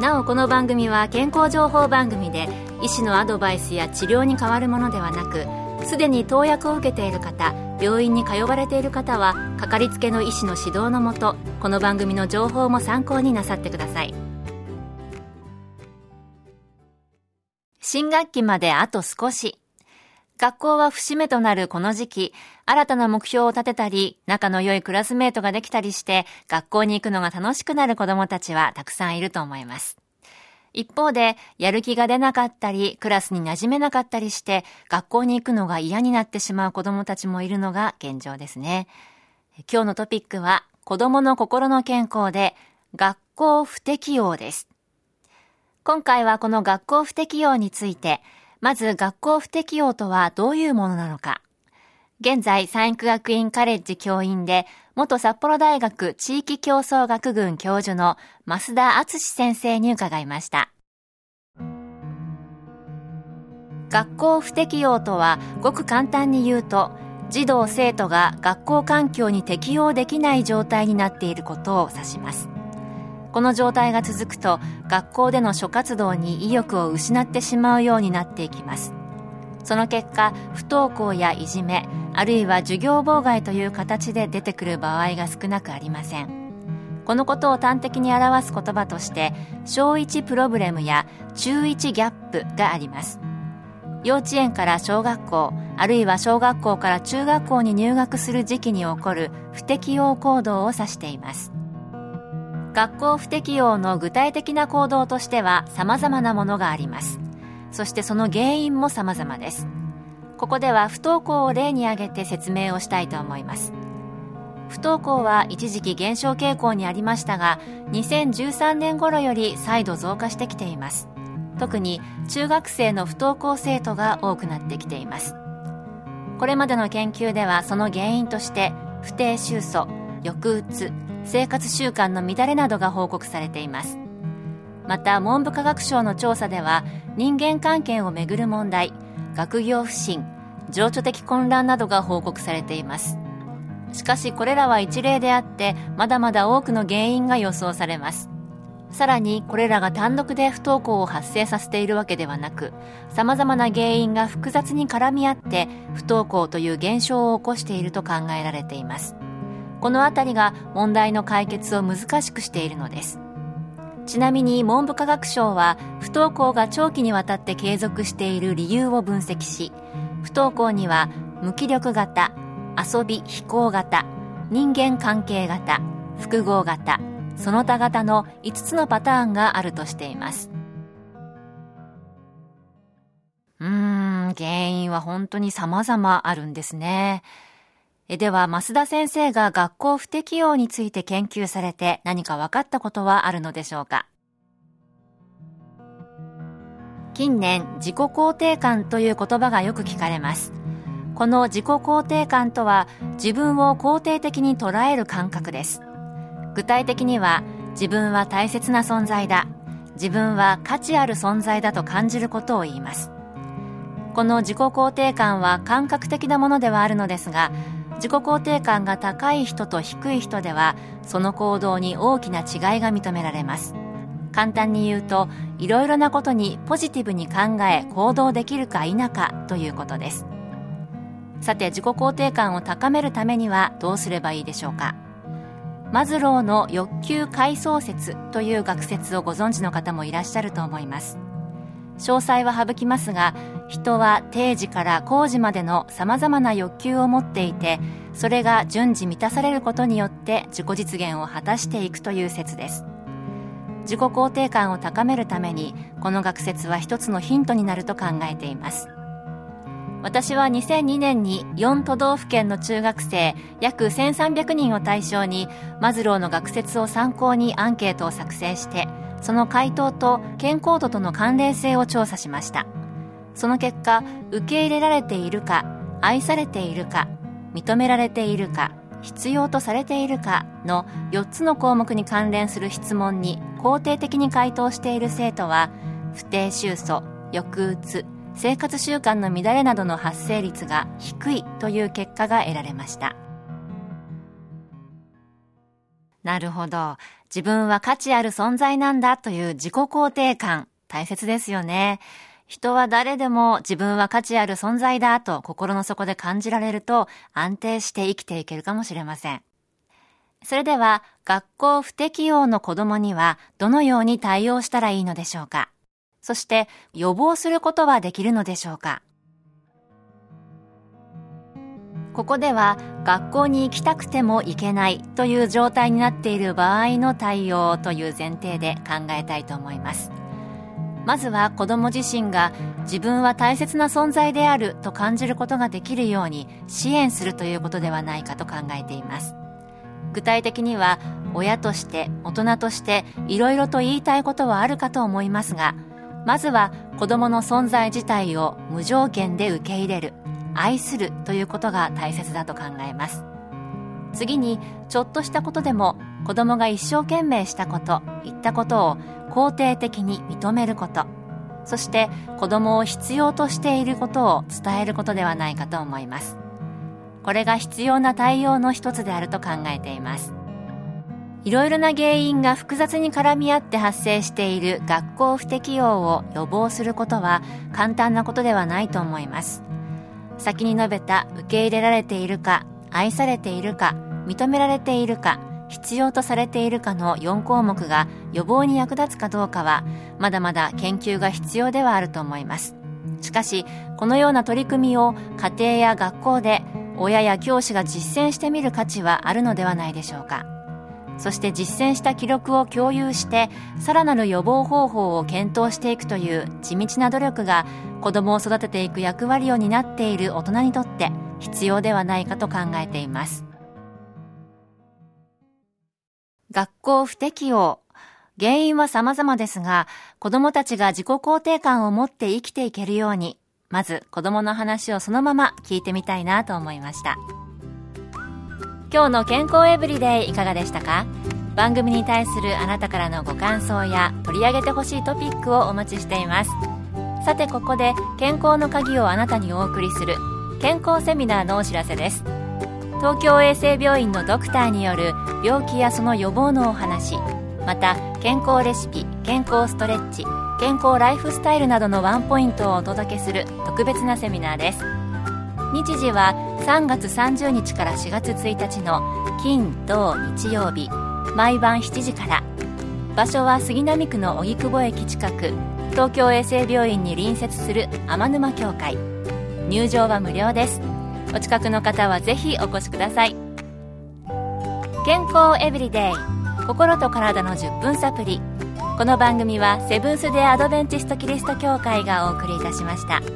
なおこの番組は健康情報番組で医師のアドバイスや治療に変わるものではなくすでに投薬を受けている方病院に通われている方はかかりつけの医師の指導のもとこの番組の情報も参考になさってください。新学期まであと少し。学校は節目となるこの時期、新たな目標を立てたり、仲の良いクラスメートができたりして、学校に行くのが楽しくなる子供たちはたくさんいると思います。一方で、やる気が出なかったり、クラスに馴染めなかったりして、学校に行くのが嫌になってしまう子供たちもいるのが現状ですね。今日のトピックは、子供の心の健康で、学校不適用です。今回はこの学校不適用について、まず学校不適用とはどういうものなのか。現在、産育学院カレッジ教員で、元札幌大学地域競争学群教授の増田敦先生に伺いました。学校不適用とは、ごく簡単に言うと、児童生徒が学校環境に適応できない状態になっていることを指します。この状態が続くと、学校での諸活動に意欲を失ってしまうようになっていきます。その結果、不登校やいじめ、あるいは授業妨害という形で出てくる場合が少なくありません。このことを端的に表す言葉として、小1プロブレムや中1ギャップがあります。幼稚園から小学校、あるいは小学校から中学校に入学する時期に起こる不適応行動を指しています。学校不適用の具体的な行動としては様々なものがあります。そしてその原因も様々です。ここでは不登校を例に挙げて説明をしたいと思います。不登校は一時期減少傾向にありましたが、2013年頃より再度増加してきています。特に中学生の不登校生徒が多くなってきています。これまでの研究ではその原因として、不定収素、抑うつ、生活習慣の乱れなどが報告されています。また文部科学省の調査では人間関係をめぐる問題学業不振情緒的混乱などが報告されています。しかしこれらは一例であってまだまだ多くの原因が予想されます。さらにこれらが単独で不登校を発生させているわけではなく様々な原因が複雑に絡み合って不登校という現象を起こしていると考えられています。この辺りが問題の解決を難しくしているのです。ちなみに文部科学省は不登校が長期にわたって継続している理由を分析し不登校には無気力型遊び非行型人間関係型複合型その他型の5つのパターンがあるとしています。うーん原因は本当に様々あるんですね。では、増田先生が学校不適用について研究されて何か分かったことはあるのでしょうか？近年、自己肯定感という言葉がよく聞かれます。この自己肯定感とは自分を肯定的に捉える感覚です。具体的には自分は大切な存在だ。自分は価値ある存在だと感じることを言います。この自己肯定感は感覚的なものではあるのですが、自己肯定感が高い人と低い人ではその行動に大きな違いが認められます。簡単に言うといろいろなことにポジティブに考え行動できるか否かということです。さて自己肯定感を高めるためにはどうすればいいでしょうか。マズローの欲求階層説という学説をご存知の方もいらっしゃると思います。詳細は省きますが人は定時から工事までの様々な欲求を持っていてそれが順次満たされることによって自己実現を果たしていくという説です。自己肯定感を高めるためにこの学説は一つのヒントになると考えています。私は2002年に4都道府県の中学生約1300人を対象にマズローの学説を参考にアンケートを作成してその回答と健康度との関連性を調査しました。その結果受け入れられているか愛されているか認められているか必要とされているかの4つの項目に関連する質問に肯定的に回答している生徒は不定収素抑うつ生活習慣の乱れなどの発生率が低いという結果が得られました。なるほど。自分は価値ある存在なんだという自己肯定感。大切ですよね。人は誰でも自分は価値ある存在だと心の底で感じられると安定して生きていけるかもしれません。それでは学校不適応の子供にはどのように対応したらいいのでしょうか。そして予防することはできるのでしょうか。ここでは学校に行きたくても行けないという状態になっている場合の対応という前提で考えたいと思います。まずは子供自身が自分は大切な存在であると感じることができるように支援するということではないかと考えています具体的には親として大人としていろいろと言いたいことはあるかと思いますがまずは子供の存在自体を無条件で受け入れる愛するということが大切だと考えます。次にちょっとしたことでも子供が一生懸命したこと言ったことを肯定的に認めること。そして子供を必要としていることを伝えることではないかと思います。これが必要な対応の一つであると考えています。いろいろな原因が複雑に絡み合って発生している学校不適応を予防することは簡単なことではないと思います。先に述べた受け入れられているか愛されているか認められているか必要とされているかの4項目が予防に役立つかどうかはまだまだ研究が必要ではあると思います。しかしこのような取り組みを家庭や学校で親や教師が実践してみる価値はあるのではないでしょうか。そして実践した記録を共有してさらなる予防方法を検討していくという地道な努力が子どもを育てていく役割を担っている大人にとって必要ではないかと考えています学校不適応。原因は様々ですが、子供たちが自己肯定感を持って生きていけるように、まず子供の話をそのまま聞いてみたいなと思いました。今日の健康エブリデイいかがでしたか？番組に対するあなたからのご感想や取り上げてほしいトピックをお待ちしています。さてここで健康の鍵をあなたにお送りする健康セミナーのお知らせです。東京衛生病院のドクターによる病気やその予防のお話また健康レシピ健康ストレッチ健康ライフスタイルなどのワンポイントをお届けする特別なセミナーです日時は3月30日から4月1日の金土日曜日毎晩7時から。場所は杉並区の荻窪駅近く東京衛生病院に隣接する天沼協会。入場は無料です。お近くの方はぜひお越しください。健康エブリデイ。心と体の10分サプリこの番組はセブンス・デ・アドベンチスト・キリスト教会がお送りいたしました。